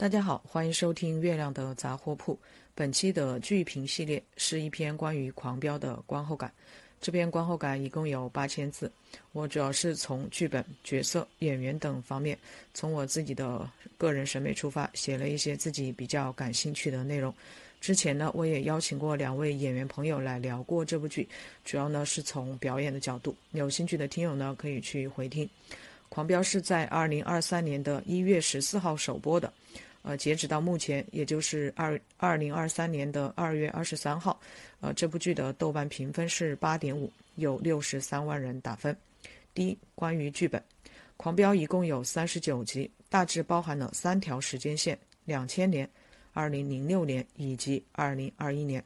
大家好，欢迎收听月亮的杂货铺。本期的剧评系列是一篇关于《狂飙》的观后感。这篇观后感一共有八千字。我主要是从剧本、角色、演员等方面，从我自己的个人审美出发，写了一些自己比较感兴趣的内容。之前呢，我也邀请过两位演员朋友来聊过这部剧，主要呢是从表演的角度。有兴趣的听友呢，可以去回听。《狂飙》是在二零二三年的一月十四号首播的。呃，截止到目前，也就是二二零二三年的二月二十三号，呃，这部剧的豆瓣评分是八点五，有六十三万人打分。第一，关于剧本，《狂飙》一共有三十九集，大致包含了三条时间线：两千年、二零零六年以及二零二一年。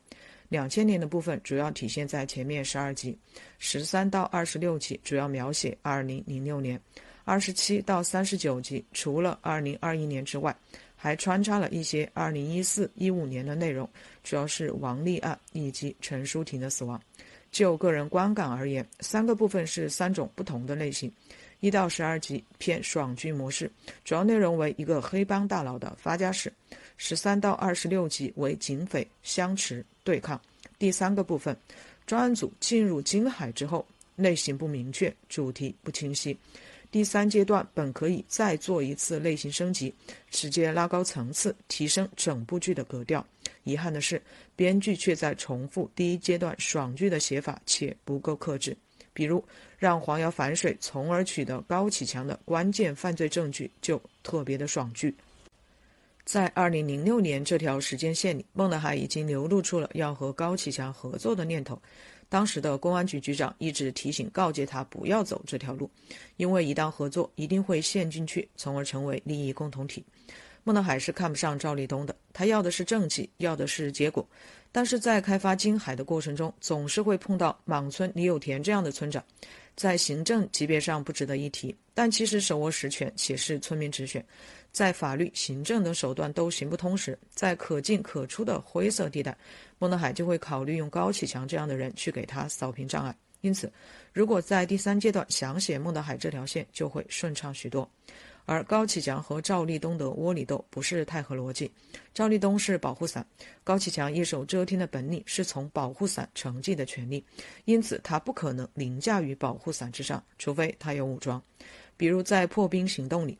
两千年的部分主要体现在前面十二集，十三到二十六集主要描写二零零六年，二十七到三十九集除了二零二一年之外。还穿插了一些二零一四一五年的内容，主要是王立案以及陈淑婷的死亡。就个人观感而言，三个部分是三种不同的类型。一到十二集偏爽剧模式，主要内容为一个黑帮大佬的发家史；十三到二十六集为警匪相持对抗。第三个部分，专案组进入金海之后，类型不明确，主题不清晰。第三阶段本可以再做一次类型升级，直接拉高层次，提升整部剧的格调。遗憾的是，编剧却在重复第一阶段爽剧的写法，且不够克制。比如让黄瑶反水，从而取得高启强的关键犯罪证据，就特别的爽剧。在二零零六年这条时间线里，孟德海已经流露出了要和高启强合作的念头。当时的公安局局长一直提醒告诫他不要走这条路，因为一旦合作，一定会陷进去，从而成为利益共同体。孟德海是看不上赵立东的，他要的是政绩，要的是结果。但是在开发金海的过程中，总是会碰到莽村李有田这样的村长，在行政级别上不值得一提，但其实手握实权且是村民直选。在法律、行政等手段都行不通时，在可进可出的灰色地带，孟德海就会考虑用高启强这样的人去给他扫平障碍。因此，如果在第三阶段想写孟德海这条线，就会顺畅许多。而高启强和赵立东的窝里斗不是太合逻辑。赵立东是保护伞，高启强一手遮天的本领是从保护伞成绩的权利，因此他不可能凌驾于保护伞之上，除非他有武装，比如在破冰行动里。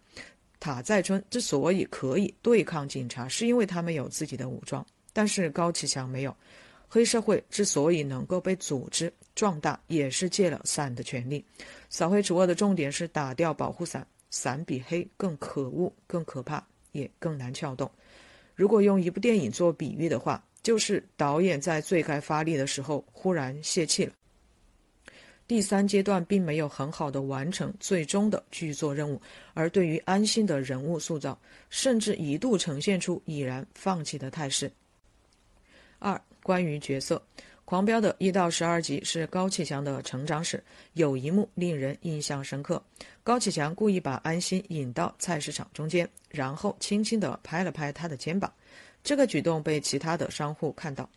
塔寨村之所以可以对抗警察，是因为他们有自己的武装，但是高启强没有。黑社会之所以能够被组织壮大，也是借了伞的权利。扫黑除恶的重点是打掉保护伞，伞比黑更可恶、更可怕，也更难撬动。如果用一部电影做比喻的话，就是导演在最该发力的时候忽然泄气了。第三阶段并没有很好的完成最终的剧作任务，而对于安心的人物塑造，甚至一度呈现出已然放弃的态势。二、关于角色，《狂飙》的一到十二集是高启强的成长史，有一幕令人印象深刻：高启强故意把安心引到菜市场中间，然后轻轻地拍了拍他的肩膀。这个举动被其他的商户看到，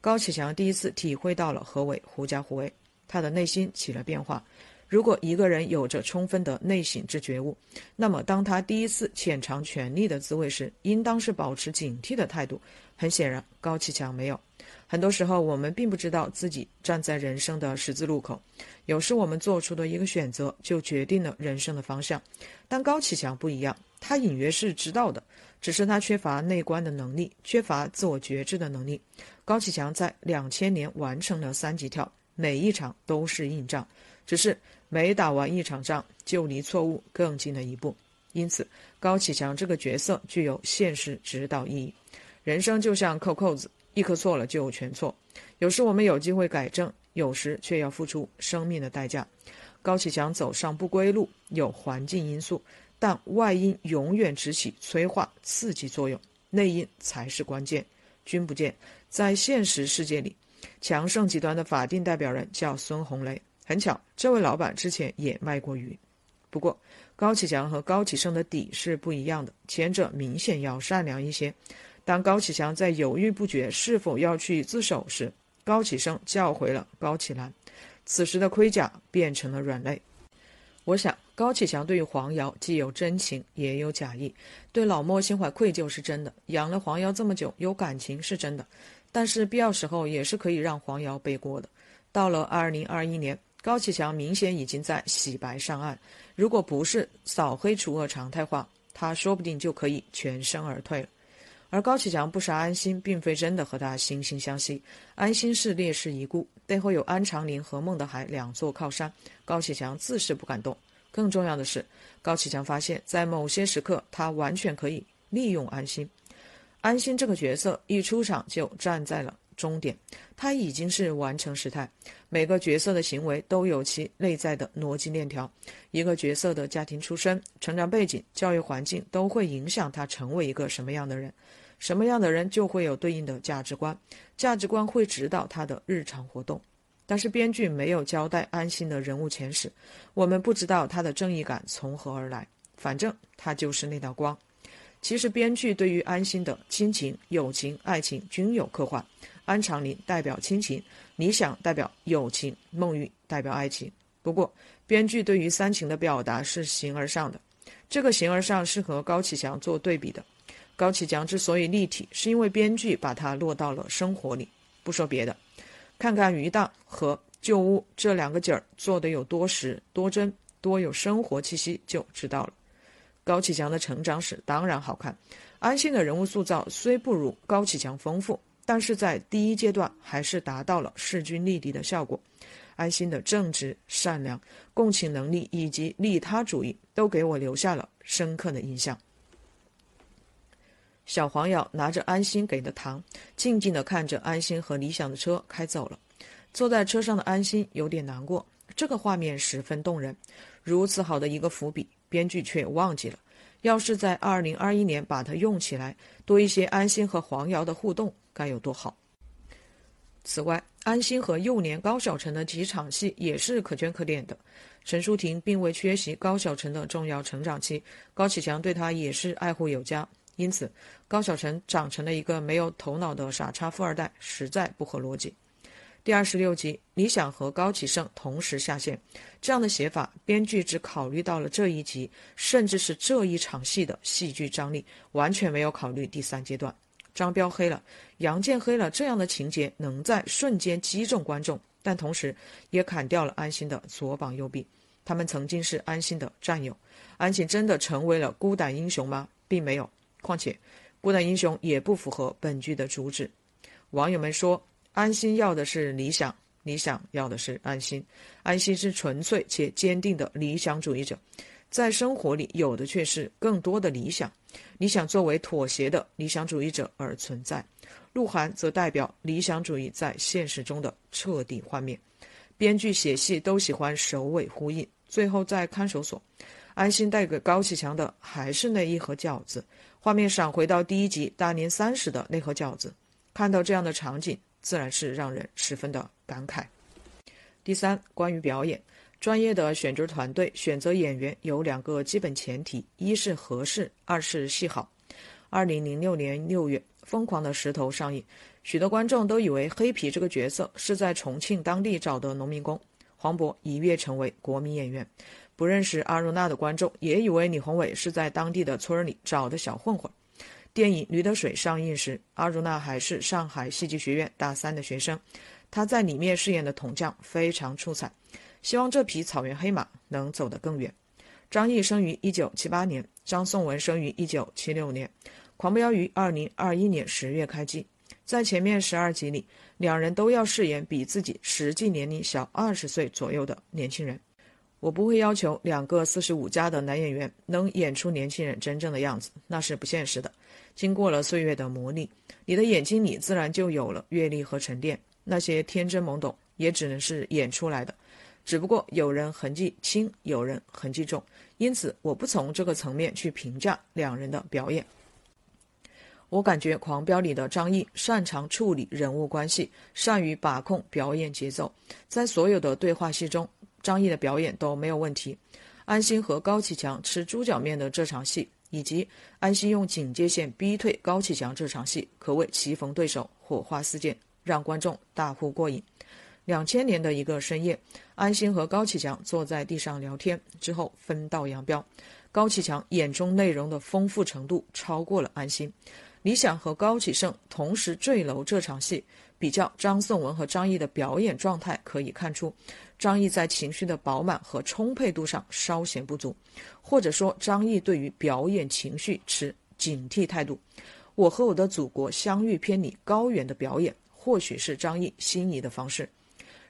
高启强第一次体会到了何为狐假虎威。他的内心起了变化。如果一个人有着充分的内省之觉悟，那么当他第一次浅尝权力的滋味时，应当是保持警惕的态度。很显然，高启强没有。很多时候，我们并不知道自己站在人生的十字路口，有时我们做出的一个选择就决定了人生的方向。但高启强不一样，他隐约是知道的，只是他缺乏内观的能力，缺乏自我觉知的能力。高启强在两千年完成了三级跳。每一场都是硬仗，只是每打完一场仗，就离错误更近了一步。因此，高启强这个角色具有现实指导意义。人生就像扣扣子，一颗错了就全错。有时我们有机会改正，有时却要付出生命的代价。高启强走上不归路，有环境因素，但外因永远只起催化刺激作用，内因才是关键。君不见，在现实世界里。强盛集团的法定代表人叫孙红雷，很巧，这位老板之前也卖过鱼。不过，高启强和高启盛的底是不一样的，前者明显要善良一些。当高启强在犹豫不决是否要去自首时，高启盛叫回了高启兰，此时的盔甲变成了软肋。我想，高启强对于黄瑶既有真情，也有假意，对老莫心怀愧疚是真的，养了黄瑶这么久有感情是真的，但是必要时候也是可以让黄瑶背锅的。到了二零二一年，高启强明显已经在洗白上岸，如果不是扫黑除恶常态化，他说不定就可以全身而退了。而高启强不杀安心，并非真的和他惺惺相惜。安心是烈士遗孤，背后有安长林和孟德海两座靠山，高启强自是不敢动。更重要的是，高启强发现，在某些时刻，他完全可以利用安心。安心这个角色一出场就站在了终点，他已经是完成时态。每个角色的行为都有其内在的逻辑链条。一个角色的家庭出身、成长背景、教育环境都会影响他成为一个什么样的人。什么样的人就会有对应的价值观，价值观会指导他的日常活动。但是编剧没有交代安心的人物前史，我们不知道他的正义感从何而来。反正他就是那道光。其实编剧对于安心的亲情、友情、爱情均有刻画。安长林代表亲情，理想代表友情，孟玉代表爱情。不过编剧对于三情的表达是形而上的，这个形而上是和高启强做对比的。高启强之所以立体，是因为编剧把它落到了生活里。不说别的，看看余荡和旧屋这两个景儿做的有多实、多真、多有生活气息，就知道了。高启强的成长史当然好看，安心的人物塑造虽不如高启强丰富，但是在第一阶段还是达到了势均力敌的效果。安心的正直、善良、共情能力以及利他主义，都给我留下了深刻的印象。小黄瑶拿着安心给的糖，静静地看着安心和李想的车开走了。坐在车上的安心有点难过，这个画面十分动人。如此好的一个伏笔，编剧却忘记了。要是在二零二一年把它用起来，多一些安心和黄瑶的互动，该有多好！此外，安心和幼年高晓晨的几场戏也是可圈可点的。陈淑婷并未缺席高晓晨的重要成长期，高启强对他也是爱护有加。因此，高晓晨长成了一个没有头脑的傻叉富二代，实在不合逻辑。第二十六集，李想和高启盛同时下线，这样的写法，编剧只考虑到了这一集，甚至是这一场戏的戏剧张力，完全没有考虑第三阶段。张彪黑了，杨健黑了，这样的情节能在瞬间击中观众，但同时也砍掉了安心的左膀右臂。他们曾经是安心的战友，安心真的成为了孤胆英雄吗？并没有。况且，孤胆英雄也不符合本剧的主旨。网友们说，安心要的是理想，理想要的是安心。安心是纯粹且坚定的理想主义者，在生活里有的却是更多的理想。理想作为妥协的理想主义者而存在，鹿晗则代表理想主义在现实中的彻底幻灭。编剧写戏都喜欢首尾呼应，最后在看守所。安心带给高启强的还是那一盒饺子。画面闪回到第一集大年三十的那盒饺子，看到这样的场景，自然是让人十分的感慨。第三，关于表演，专业的选角团队选择演员有两个基本前提：一是合适，二是戏好。二零零六年六月，《疯狂的石头》上映，许多观众都以为黑皮这个角色是在重庆当地找的农民工，黄渤一跃成为国民演员。不认识阿如那的观众也以为李宏伟是在当地的村里找的小混混。电影《驴得水》上映时，阿如那还是上海戏剧学院大三的学生，他在里面饰演的铜匠非常出彩。希望这匹草原黑马能走得更远。张译生于一九七八年，张颂文生于一九七六年，《狂飙》于二零二一年十月开机。在前面十二集里，两人都要饰演比自己实际年龄小二十岁左右的年轻人。我不会要求两个四十五加的男演员能演出年轻人真正的样子，那是不现实的。经过了岁月的磨砺，你的眼睛里自然就有了阅历和沉淀。那些天真懵懂也只能是演出来的，只不过有人痕迹轻，有人痕迹重。因此，我不从这个层面去评价两人的表演。我感觉《狂飙》里的张译擅长处理人物关系，善于把控表演节奏，在所有的对话戏中。张译的表演都没有问题，安心和高启强吃猪脚面的这场戏，以及安心用警戒线逼退高启强这场戏，可谓棋逢对手，火花四溅，让观众大呼过瘾。两千年的一个深夜，安心和高启强坐在地上聊天，之后分道扬镳。高启强眼中内容的丰富程度超过了安心。李想和高启盛同时坠楼这场戏，比较张颂文和张译的表演状态，可以看出，张译在情绪的饱满和充沛度上稍显不足，或者说张译对于表演情绪持警惕态度。我和我的祖国相遇偏离高远的表演，或许是张译心仪的方式。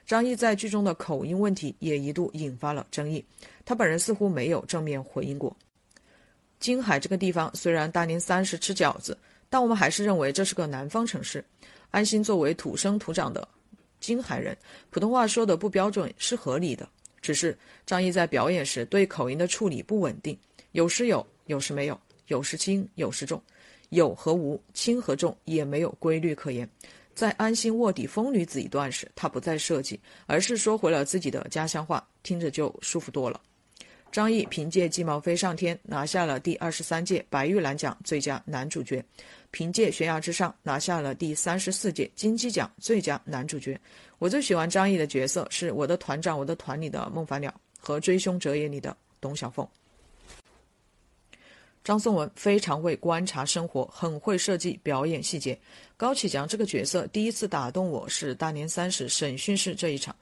张译在剧中的口音问题也一度引发了争议，他本人似乎没有正面回应过。金海这个地方虽然大年三十吃饺子，但我们还是认为这是个南方城市。安心作为土生土长的金海人，普通话说的不标准是合理的。只是张译在表演时对口音的处理不稳定，有时有，有时没有，有时轻，有时重。有和无，轻和重也没有规律可言。在安心卧底疯女子一段时，他不再设计，而是说回了自己的家乡话，听着就舒服多了。张译凭借《鸡毛飞上天》拿下了第二十三届白玉兰奖最佳男主角，凭借《悬崖之上》拿下了第三十四届金鸡奖最佳男主角。我最喜欢张译的角色是我的团长，我的团里的孟凡鸟和《追凶者也》里的董小凤。张颂文非常会观察生活，很会设计表演细节。高启强这个角色第一次打动我是大年三十审讯室这一场，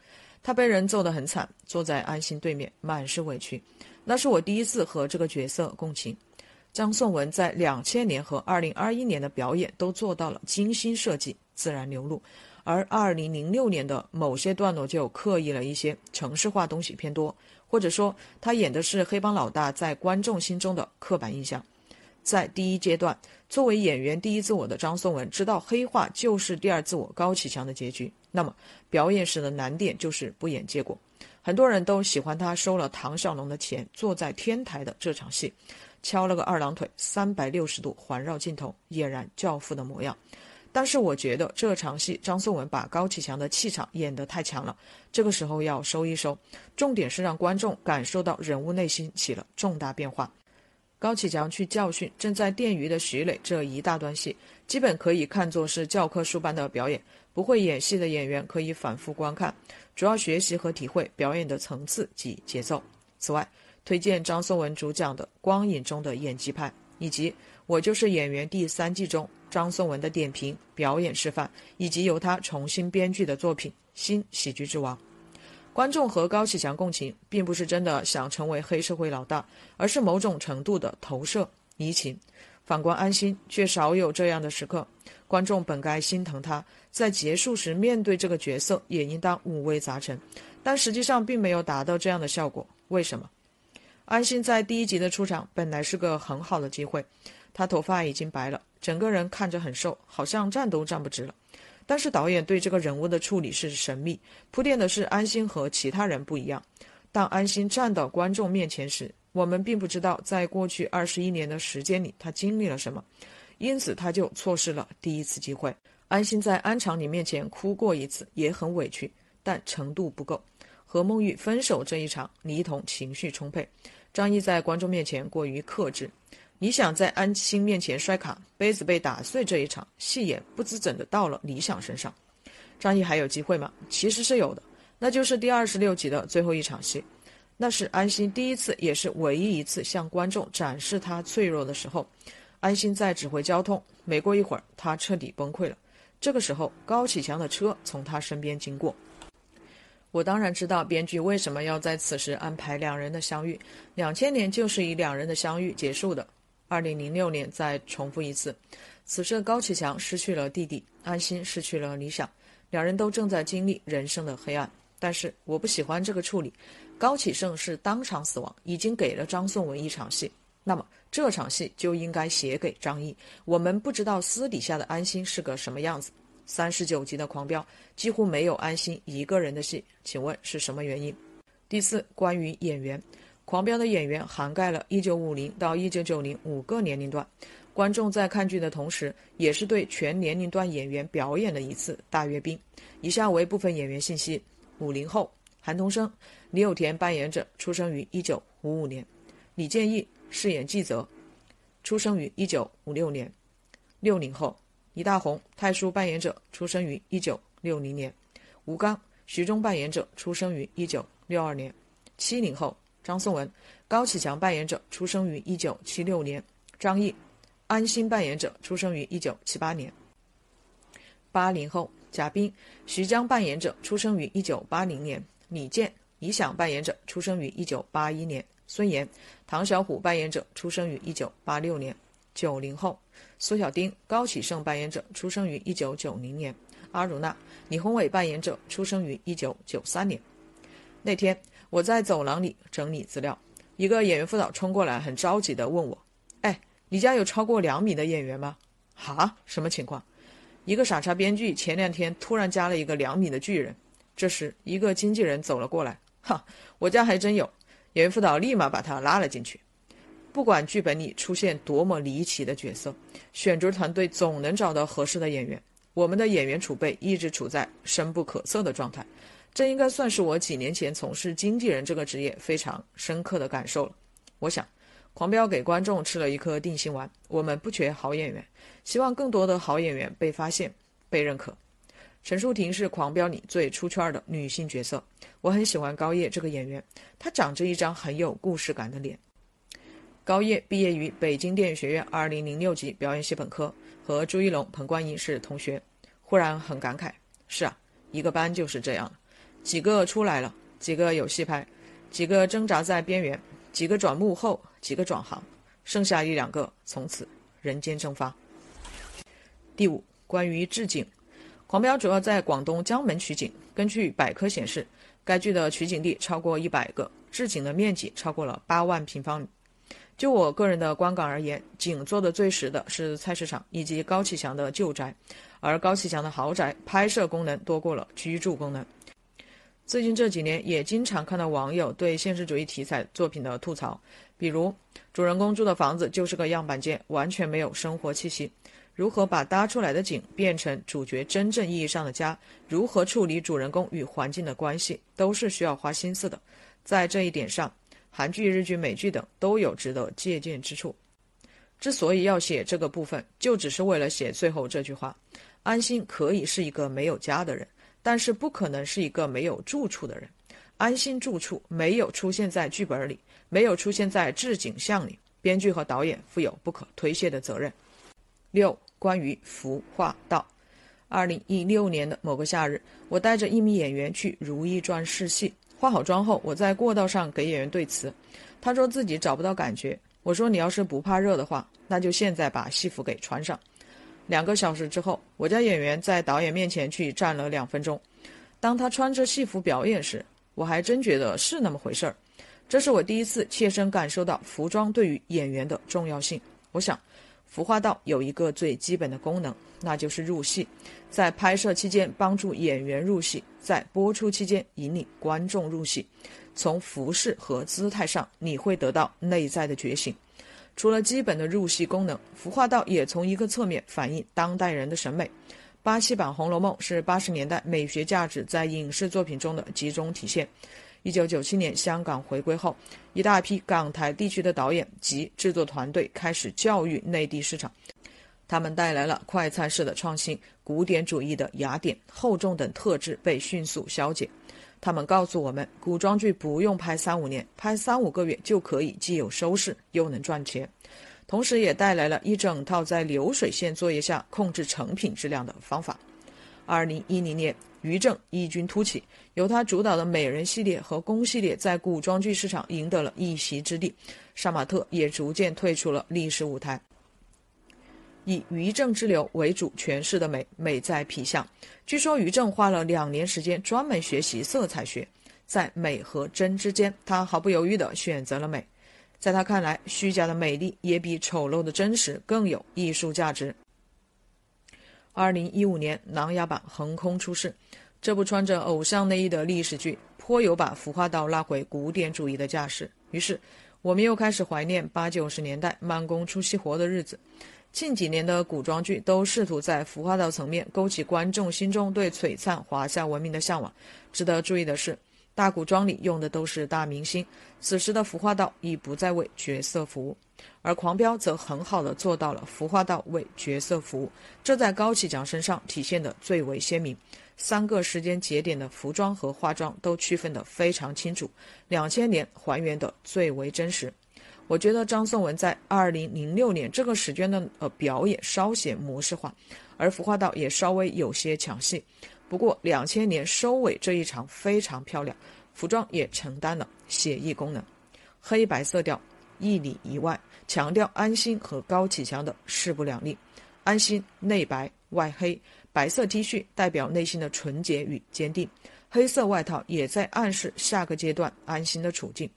他被人揍得很惨，坐在安心对面，满是委屈。那是我第一次和这个角色共情。张颂文在两千年和二零二一年的表演都做到了精心设计、自然流露，而二零零六年的某些段落就刻意了一些，城市化东西偏多。或者说，他演的是黑帮老大在观众心中的刻板印象。在第一阶段，作为演员第一自我的张颂文知道黑化就是第二自我高启强的结局。那么，表演时的难点就是不演结果。很多人都喜欢他收了唐小龙的钱坐在天台的这场戏，敲了个二郎腿，三百六十度环绕镜头，俨然教父的模样。但是我觉得这场戏张颂文把高启强的气场演得太强了，这个时候要收一收，重点是让观众感受到人物内心起了重大变化。高启强去教训正在电鱼的徐磊这一大段戏，基本可以看作是教科书般的表演，不会演戏的演员可以反复观看，主要学习和体会表演的层次及节奏。此外，推荐张颂文主讲的《光影中的演技派》，以及《我就是演员》第三季中。张颂文的点评、表演示范，以及由他重新编剧的作品《新喜剧之王》，观众和高启强共情，并不是真的想成为黑社会老大，而是某种程度的投射移情。反观安心，却少有这样的时刻。观众本该心疼他，在结束时面对这个角色，也应当五味杂陈，但实际上并没有达到这样的效果。为什么？安心在第一集的出场本来是个很好的机会，他头发已经白了。整个人看着很瘦，好像站都站不直了。但是导演对这个人物的处理是神秘，铺垫的是安心和其他人不一样。当安心站到观众面前时，我们并不知道在过去二十一年的时间里他经历了什么，因此他就错失了第一次机会。安心在安长里面前哭过一次，也很委屈，但程度不够。和孟玉分手这一场，李一桐情绪充沛，张译在观众面前过于克制。理想在安心面前摔卡，杯子被打碎这一场戏演不知怎的到了理想身上。张译还有机会吗？其实是有的，那就是第二十六集的最后一场戏，那是安心第一次也是唯一一次向观众展示他脆弱的时候。安心在指挥交通，没过一会儿，他彻底崩溃了。这个时候，高启强的车从他身边经过。我当然知道编剧为什么要在此时安排两人的相遇，两千年就是以两人的相遇结束的。二零零六年再重复一次，此时高启强失去了弟弟，安心失去了理想，两人都正在经历人生的黑暗。但是我不喜欢这个处理，高启盛是当场死亡，已经给了张颂文一场戏，那么这场戏就应该写给张译。我们不知道私底下的安心是个什么样子。三十九集的狂飙几乎没有安心一个人的戏，请问是什么原因？第四，关于演员。狂飙的演员涵盖了1950到1990五个年龄段，观众在看剧的同时，也是对全年龄段演员表演的一次大阅兵。以下为部分演员信息：五零后，韩童生，李有田扮演者，出生于1955年；李建义饰演纪泽，出生于1956年；六零后，李大红，太叔扮演者，出生于1960年；吴刚，徐忠扮演者出生于一九六二年。七零后张颂文、高启强扮演者出生于一九七六年。张译、安心扮演者出生于一九七八年。八零后贾冰、徐江扮演者出生于一九八零年。李健、李想扮演者出生于一九八一年。孙岩、唐小虎扮演者出生于一九八六年。九零后苏小丁、高启盛扮演者出生于一九九零年。阿如娜、李宏伟扮演者出生于一九九三年。那天我在走廊里整理资料，一个演员副导冲过来，很着急地问我：“哎，你家有超过两米的演员吗？”“哈，什么情况？”一个傻叉编剧前两天突然加了一个两米的巨人。这时，一个经纪人走了过来：“哈，我家还真有。”演员副导立马把他拉了进去。不管剧本里出现多么离奇的角色，选角团队总能找到合适的演员。我们的演员储备一直处在深不可测的状态，这应该算是我几年前从事经纪人这个职业非常深刻的感受了。我想，狂飙给观众吃了一颗定心丸。我们不缺好演员，希望更多的好演员被发现、被认可。陈淑婷是狂飙里最出圈的女性角色，我很喜欢高叶这个演员，她长着一张很有故事感的脸。高叶毕业于北京电影学院2006级表演系本科，和朱一龙、彭冠英是同学。忽然很感慨，是啊，一个班就是这样，几个出来了，几个有戏拍，几个挣扎在边缘，几个转幕后，几个转行，剩下一两个从此人间蒸发。第五，关于置景，《狂飙》主要在广东江门取景，根据百科显示，该剧的取景地超过一百个，置景的面积超过了八万平方米。就我个人的观感而言，景做的最实的是菜市场以及高启强的旧宅，而高启强的豪宅拍摄功能多过了居住功能。最近这几年也经常看到网友对现实主义题材作品的吐槽，比如主人公住的房子就是个样板间，完全没有生活气息。如何把搭出来的景变成主角真正意义上的家？如何处理主人公与环境的关系，都是需要花心思的。在这一点上。韩剧、日剧、美剧等都有值得借鉴之处。之所以要写这个部分，就只是为了写最后这句话：安心可以是一个没有家的人，但是不可能是一个没有住处的人。安心住处没有出现在剧本里，没有出现在置景像里，编剧和导演负有不可推卸的责任。六、关于服化道。二零一六年的某个夏日，我带着一名演员去《如懿传》试戏。化好妆后，我在过道上给演员对词，他说自己找不到感觉。我说你要是不怕热的话，那就现在把戏服给穿上。两个小时之后，我家演员在导演面前去站了两分钟。当他穿着戏服表演时，我还真觉得是那么回事儿。这是我第一次切身感受到服装对于演员的重要性。我想。服化道有一个最基本的功能，那就是入戏，在拍摄期间帮助演员入戏，在播出期间引领观众入戏。从服饰和姿态上，你会得到内在的觉醒。除了基本的入戏功能，服化道也从一个侧面反映当代人的审美。巴西版《红楼梦》是八十年代美学价值在影视作品中的集中体现。一九九七年香港回归后，一大批港台地区的导演及制作团队开始教育内地市场，他们带来了快餐式的创新，古典主义的雅典、厚重等特质被迅速消解。他们告诉我们，古装剧不用拍三五年，拍三五个月就可以既有收视又能赚钱，同时也带来了一整套在流水线作业下控制成品质量的方法。二零一零年。于正异军突起，由他主导的美人系列和宫系列在古装剧市场赢得了一席之地，杀马特也逐渐退出了历史舞台。以于正之流为主诠释的美，美在皮相。据说于正花了两年时间专门学习色彩学，在美和真之间，他毫不犹豫地选择了美。在他看来，虚假的美丽也比丑陋的真实更有艺术价值。二零一五年，《琅琊榜》横空出世。这部穿着偶像内衣的历史剧，颇有把服化道拉回古典主义的架势。于是，我们又开始怀念八九十年代慢工出细活的日子。近几年的古装剧都试图在服化道层面勾起观众心中对璀璨华夏文明的向往。值得注意的是，大古装里用的都是大明星，此时的服化道已不再为角色服务。而狂飙则很好的做到了服化道为角色服务，这在高启强身上体现的最为鲜明。三个时间节点的服装和化妆都区分得非常清楚，两千年还原的最为真实。我觉得张颂文在二零零六年这个时间的呃表演稍显模式化，而服化道也稍微有些抢戏。不过两千年收尾这一场非常漂亮，服装也承担了写意功能，黑白色调一里一外，强调安心和高启强的势不两立。安心内白外黑，白色 T 恤代表内心的纯洁与坚定，黑色外套也在暗示下个阶段安心的处境。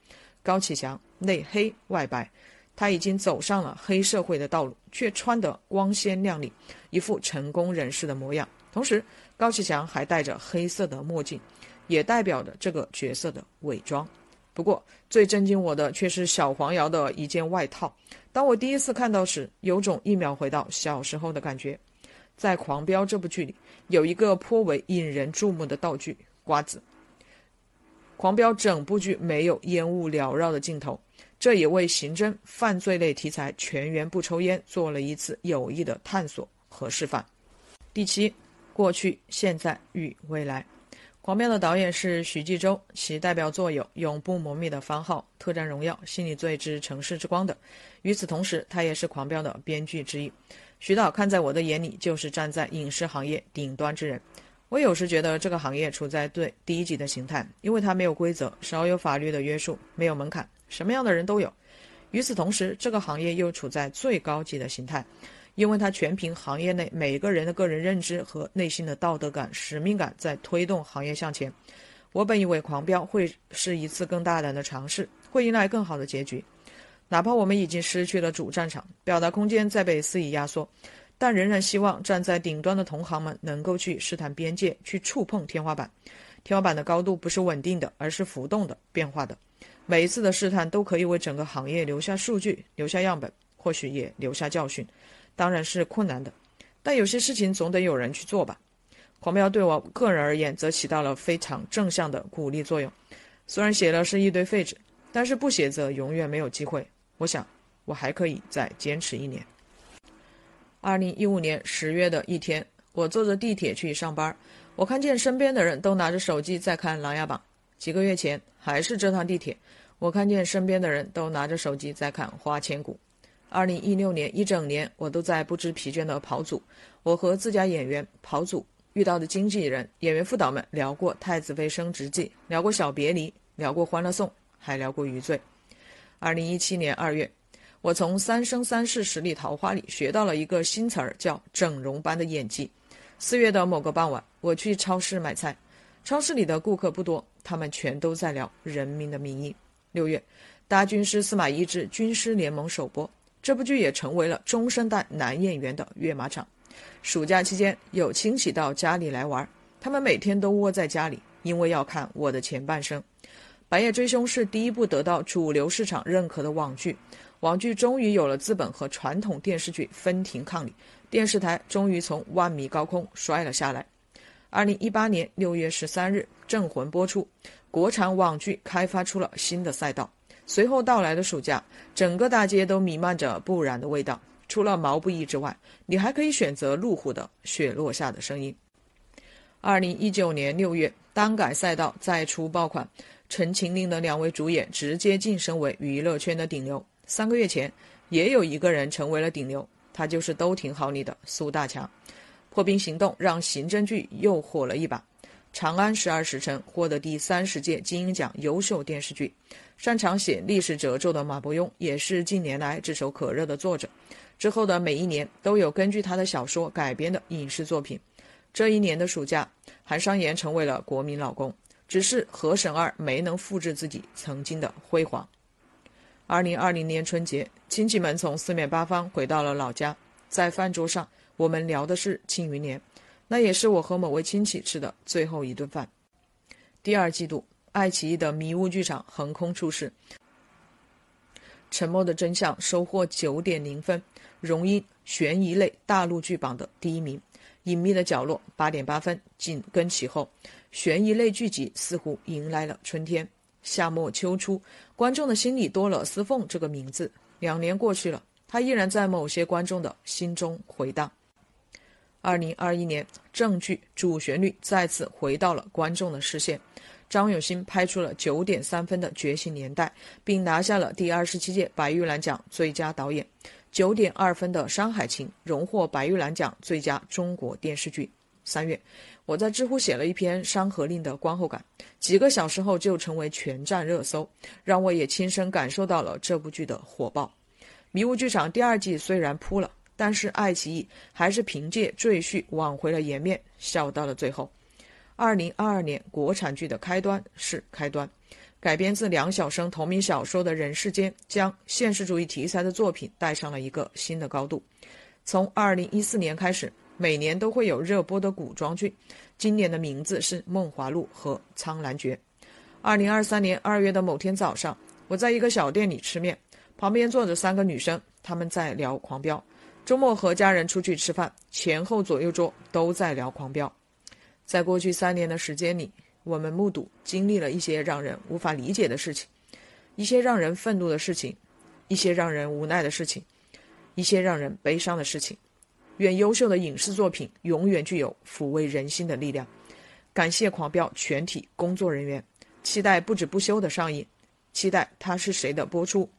高启强内黑外白，他已经走上了黑社会的道路，却穿得光鲜亮丽，一副成功人士的模样。同时，高启强还戴着黑色的墨镜，也代表着这个角色的伪装。不过，最震惊我的却是小黄瑶的一件外套。当我第一次看到时，有种一秒回到小时候的感觉。在《狂飙》这部剧里，有一个颇为引人注目的道具——瓜子。狂飙整部剧没有烟雾缭绕的镜头，这也为刑侦犯罪类题材全员不抽烟做了一次有益的探索和示范。第七，过去、现在与未来。狂飙的导演是徐纪周，其代表作有《永不磨灭的番号》《特战荣耀》《心理罪之城市之光》等。与此同时，他也是狂飙的编剧之一。徐导看在我的眼里，就是站在影视行业顶端之人。我有时觉得这个行业处在最低级的形态，因为它没有规则，少有法律的约束，没有门槛，什么样的人都有。与此同时，这个行业又处在最高级的形态，因为它全凭行业内每个人的个人认知和内心的道德感、使命感在推动行业向前。我本以为《狂飙》会是一次更大胆的尝试，会迎来更好的结局，哪怕我们已经失去了主战场，表达空间在被肆意压缩。但仍然希望站在顶端的同行们能够去试探边界，去触碰天花板。天花板的高度不是稳定的，而是浮动的、变化的。每一次的试探都可以为整个行业留下数据、留下样本，或许也留下教训。当然是困难的，但有些事情总得有人去做吧。狂飙对我个人而言，则起到了非常正向的鼓励作用。虽然写了是一堆废纸，但是不写则永远没有机会。我想，我还可以再坚持一年。二零一五年十月的一天，我坐着地铁去上班，我看见身边的人都拿着手机在看《琅琊榜》。几个月前，还是这趟地铁，我看见身边的人都拿着手机在看《花千骨》。二零一六年一整年，我都在不知疲倦的跑组。我和自家演员跑组遇到的经纪人、演员副导们聊过《太子妃升职记》，聊过《小别离》，聊过《欢乐颂》，还聊过《余罪》。二零一七年二月。我从《三生三世十里桃花》里学到了一个新词儿，叫“整容般的演技”。四月的某个傍晚，我去超市买菜，超市里的顾客不多，他们全都在聊《人民的名义》。六月，《大军师司马懿之军师联盟》首播，这部剧也成为了中生代男演员的跃马场。暑假期间，有亲戚到家里来玩，他们每天都窝在家里，因为要看《我的前半生》。《白夜追凶》是第一部得到主流市场认可的网剧。网剧终于有了资本和传统电视剧分庭抗礼，电视台终于从万米高空摔了下来。二零一八年六月十三日，《镇魂》播出，国产网剧开发出了新的赛道。随后到来的暑假，整个大街都弥漫着不染的味道。除了毛不易之外，你还可以选择路虎的《雪落下的声音》。二零一九年六月，单改赛道再出爆款，《陈情令》的两位主演直接晋升为娱乐圈的顶流。三个月前，也有一个人成为了顶流，他就是《都挺好》里的苏大强。《破冰行动》让刑侦剧又火了一把，《长安十二时辰》获得第三十届金鹰奖优秀电视剧。擅长写历史褶皱的马伯庸也是近年来炙手可热的作者。之后的每一年都有根据他的小说改编的影视作品。这一年的暑假，韩商言成为了国民老公，只是何沈二没能复制自己曾经的辉煌。二零二零年春节，亲戚们从四面八方回到了老家，在饭桌上，我们聊的是《庆余年》，那也是我和某位亲戚吃的最后一顿饭。第二季度，爱奇艺的迷雾剧场横空出世，《沉默的真相》收获九点零分，荣膺悬疑类大陆剧榜的第一名，《隐秘的角落》八点八分，紧跟其后。悬疑类剧集似乎迎来了春天。夏末秋初，观众的心里多了司凤这个名字。两年过去了，他依然在某些观众的心中回荡。二零二一年，正剧主旋律再次回到了观众的视线。张永新拍出了九点三分的《觉醒年代》，并拿下了第二十七届白玉兰奖最佳导演；九点二分的《山海情》荣获白玉兰奖最佳中国电视剧。三月，我在知乎写了一篇《山河令》的观后感，几个小时后就成为全站热搜，让我也亲身感受到了这部剧的火爆。迷雾剧场第二季虽然扑了，但是爱奇艺还是凭借赘婿挽回了颜面，笑到了最后。二零二二年国产剧的开端是开端，改编自梁晓声同名小说的《人世间》将现实主义题材的作品带上了一个新的高度。从二零一四年开始，每年都会有热播的古装剧，今年的名字是《梦华录》和《苍兰诀》。二零二三年二月的某天早上，我在一个小店里吃面，旁边坐着三个女生，她们在聊《狂飙》。周末和家人出去吃饭，前后左右桌都在聊《狂飙》。在过去三年的时间里，我们目睹、经历了一些让人无法理解的事情，一些让人愤怒的事情，一些让人无奈的事情，一些让人悲伤的事情。愿优秀的影视作品永远具有抚慰人心的力量。感谢《狂飙》全体工作人员，期待不止不休的上映，期待他是谁的播出。